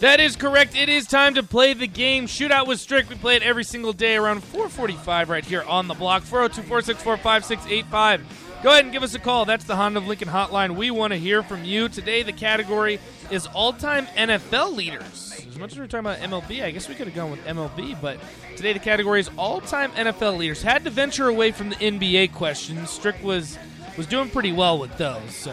That is correct. It is time to play the game. Shootout with Strick. We play it every single day around 445 right here on the block. 402 464 5685. Go ahead and give us a call. That's the Honda of Lincoln hotline. We want to hear from you. Today, the category is all time NFL leaders. As much as we're talking about MLB, I guess we could have gone with MLB, but today the category is all time NFL leaders. Had to venture away from the NBA questions. Strick was was doing pretty well with those. So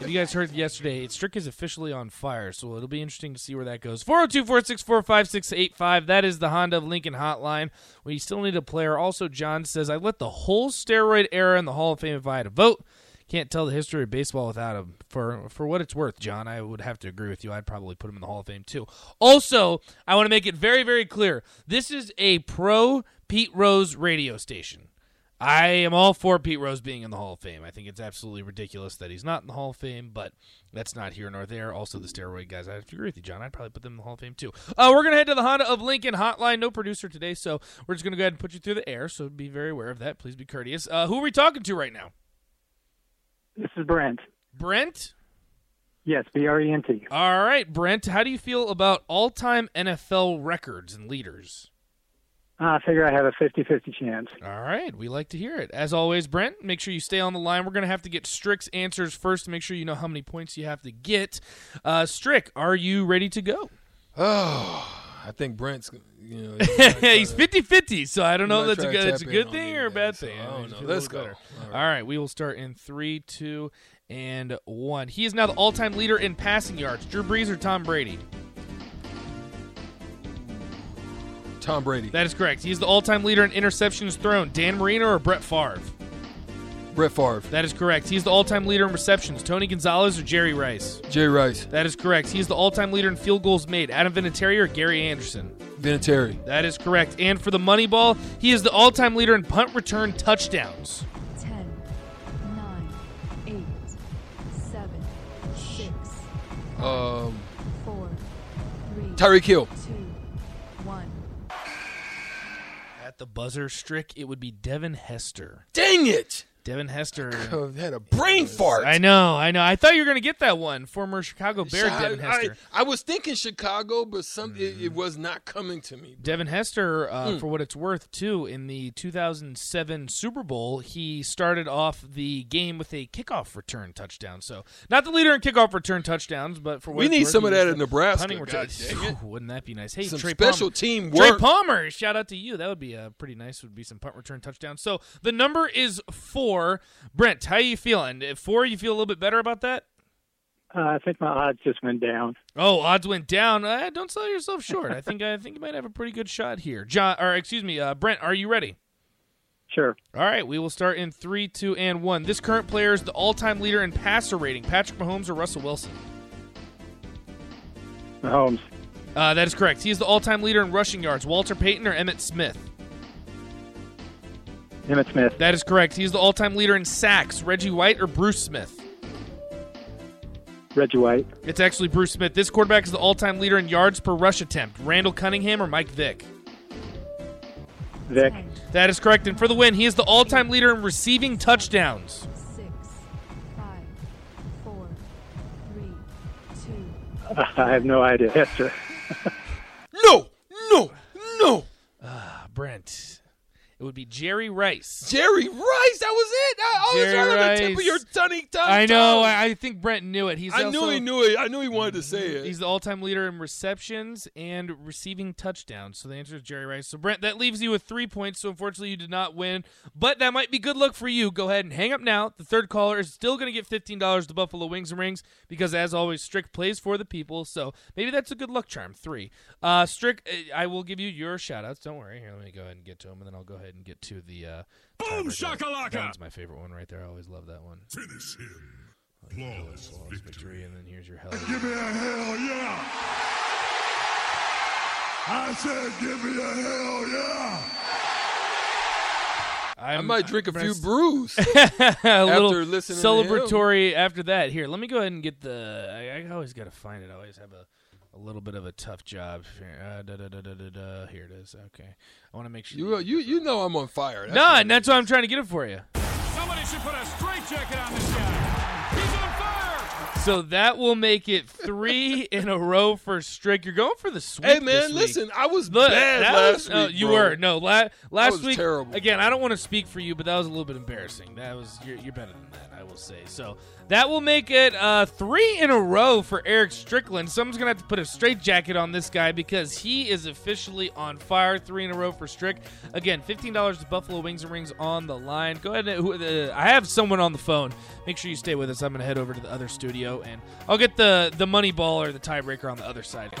if you guys heard yesterday, Strick is officially on fire. So it'll be interesting to see where that goes. 402 464 5685. That is the Honda of Lincoln hotline. We still need a player. Also, John says, I let the whole steroid era in the Hall of Fame if I had a vote. Can't tell the history of baseball without him. For for what it's worth, John, I would have to agree with you. I'd probably put him in the Hall of Fame too. Also, I want to make it very, very clear. This is a pro Pete Rose radio station. I am all for Pete Rose being in the Hall of Fame. I think it's absolutely ridiculous that he's not in the Hall of Fame, but that's not here nor there. Also, the steroid guys, I agree with you, John. I'd probably put them in the Hall of Fame too. Uh, we're going to head to the Honda of Lincoln hotline. No producer today, so we're just going to go ahead and put you through the air, so be very aware of that. Please be courteous. Uh, who are we talking to right now? This is Brent. Brent? Yes, B R E N T. All right, Brent, how do you feel about all time NFL records and leaders? I figure I have a 50 50 chance. All right, we like to hear it. As always, Brent, make sure you stay on the line. We're going to have to get Strick's answers first to make sure you know how many points you have to get. Uh, Strick, are you ready to go? Oh, I think Brent's, you know, he's 50 50, so I don't know might if that's a good, it's a good thing or a today, bad so thing. I don't know. Let's go. better. All All right, we will start in three, two, and one. He is now the all time leader in passing yards. Drew Brees or Tom Brady? Tom Brady, That is correct. He's the all time leader in interceptions thrown. Dan Marino or Brett Favre? Brett Favre, That is correct. He's the all time leader in receptions. Tony Gonzalez or Jerry Rice? Jerry Rice, That is correct. He's the all time leader in field goals made. Adam Vinatieri or Gary Anderson? Vinatieri, That is correct. And for the money ball, he is the all time leader in punt return touchdowns. 10, 9, 8, 7, 6, um, 4, 3, Tyreek Hill, the buzzer strick, it would be Devin Hester. dang it! Devin Hester. I've had a brain fart. I know, I know. I thought you were going to get that one. Former Chicago Bear I, Devin Hester. I, I was thinking Chicago, but some it, Mm-hmm. it was not coming to me. Devin Hester, uh, Hmm. for what it's worth, too, in the 2007 Super Bowl, he started off the game with a kickoff return touchdown. So, not the leader in kickoff return touchdowns, but for what We it's need worth, some of that in the Nebraska. punting return. God dang it. Wouldn't that be nice? Hey, Some Trey special Palmer. team Trey work. Palmer, shout out to you. That would be uh, pretty nice. Would be some punt return touchdowns. So the number is four. Brent, how are you feeling? If four, you feel a little bit better about that? Uh, I think my odds just went down. Oh, odds went down. Uh, don't sell yourself short. I think I think you might have a pretty good shot here. John, or excuse me, uh, Brent, are you ready? Sure. All right, we will start in three, two, and one. This current player is the all-time leader in passer rating. Patrick Mahomes or Russell Wilson? Mahomes. Uh, that is correct. He is the all-time leader in rushing yards. Walter Payton or Emmitt Smith? Emmitt Smith. That is correct. He is the all-time leader in sacks. Reggie White or Bruce Smith? Reggie White. It's actually Bruce Smith. This quarterback is the all-time leader in yards per rush attempt. Randall Cunningham or Mike Vick? Vick. That is correct. And for the win, he is the all-time leader in receiving touchdowns. 6, 5, 4, 3, 2, I have no idea. Hester. No, no, no. Ah, Brent. It would be Jerry Rice. Jerry Rice, that was it. I, was Jerry right on the tip of your tongue. tongue I know. I, I think Brent knew it. He's I also, knew he knew it. I knew he wanted to say it. He's the all-time leader in receptions and receiving touchdowns. So the answer is Jerry Rice. So Brent, that leaves you with three points. So unfortunately, you did not win. But that might be good luck for you. Go ahead and hang up now. The third caller is still going to get fifteen dollars to Buffalo Wings and Rings because, as always, Strick plays for the people. So maybe that's a good luck charm. Three. Uh, Strick, I will give you your shout-outs. Don't worry. Here, let me go ahead and get to them, and then I'll go ahead and get to the. Uh, Boom tiebreaker. shakalaka! That's my favorite one right there. I always love that one. Finish him. Flawless Flawless victory. and then here's your hell. Give me a hell yeah! I said, give me a hell yeah. I I'm- might drink a I'm few gonna brews. a little After listening to him. celebratory after that. Here, let me go ahead and get the. I, I always got to find it. I always have a, a little bit of a tough job. Here, uh, da, da, da, da, da, da. Here it is. Okay, I want to make sure. You you you know I'm on fire. That's no, and that's why I'm trying to get it for you. Somebody should put a straight jacket on this guy. He's on fire. So that will make it three in a row for Strick. You're going for the sweep. Hey this man, week. listen, I was Look, bad last was- no, week. you bro. were no la- last was week. terrible. Again, I don't want to speak for you, but that was a little bit embarrassing. That was you're, you're better than that, I will say. So that will make it uh, three in a row for Eric Strickland. Someone's gonna have to put a straight jacket on this guy because he is officially on fire. Three in a row for Strick. Again, fifteen dollars to Buffalo Wings and Rings on the line. Go ahead. And, uh, I have someone on the phone. Make sure you stay with us. I'm gonna head over to the other studio and I'll get the the money ball or the tiebreaker on the other side.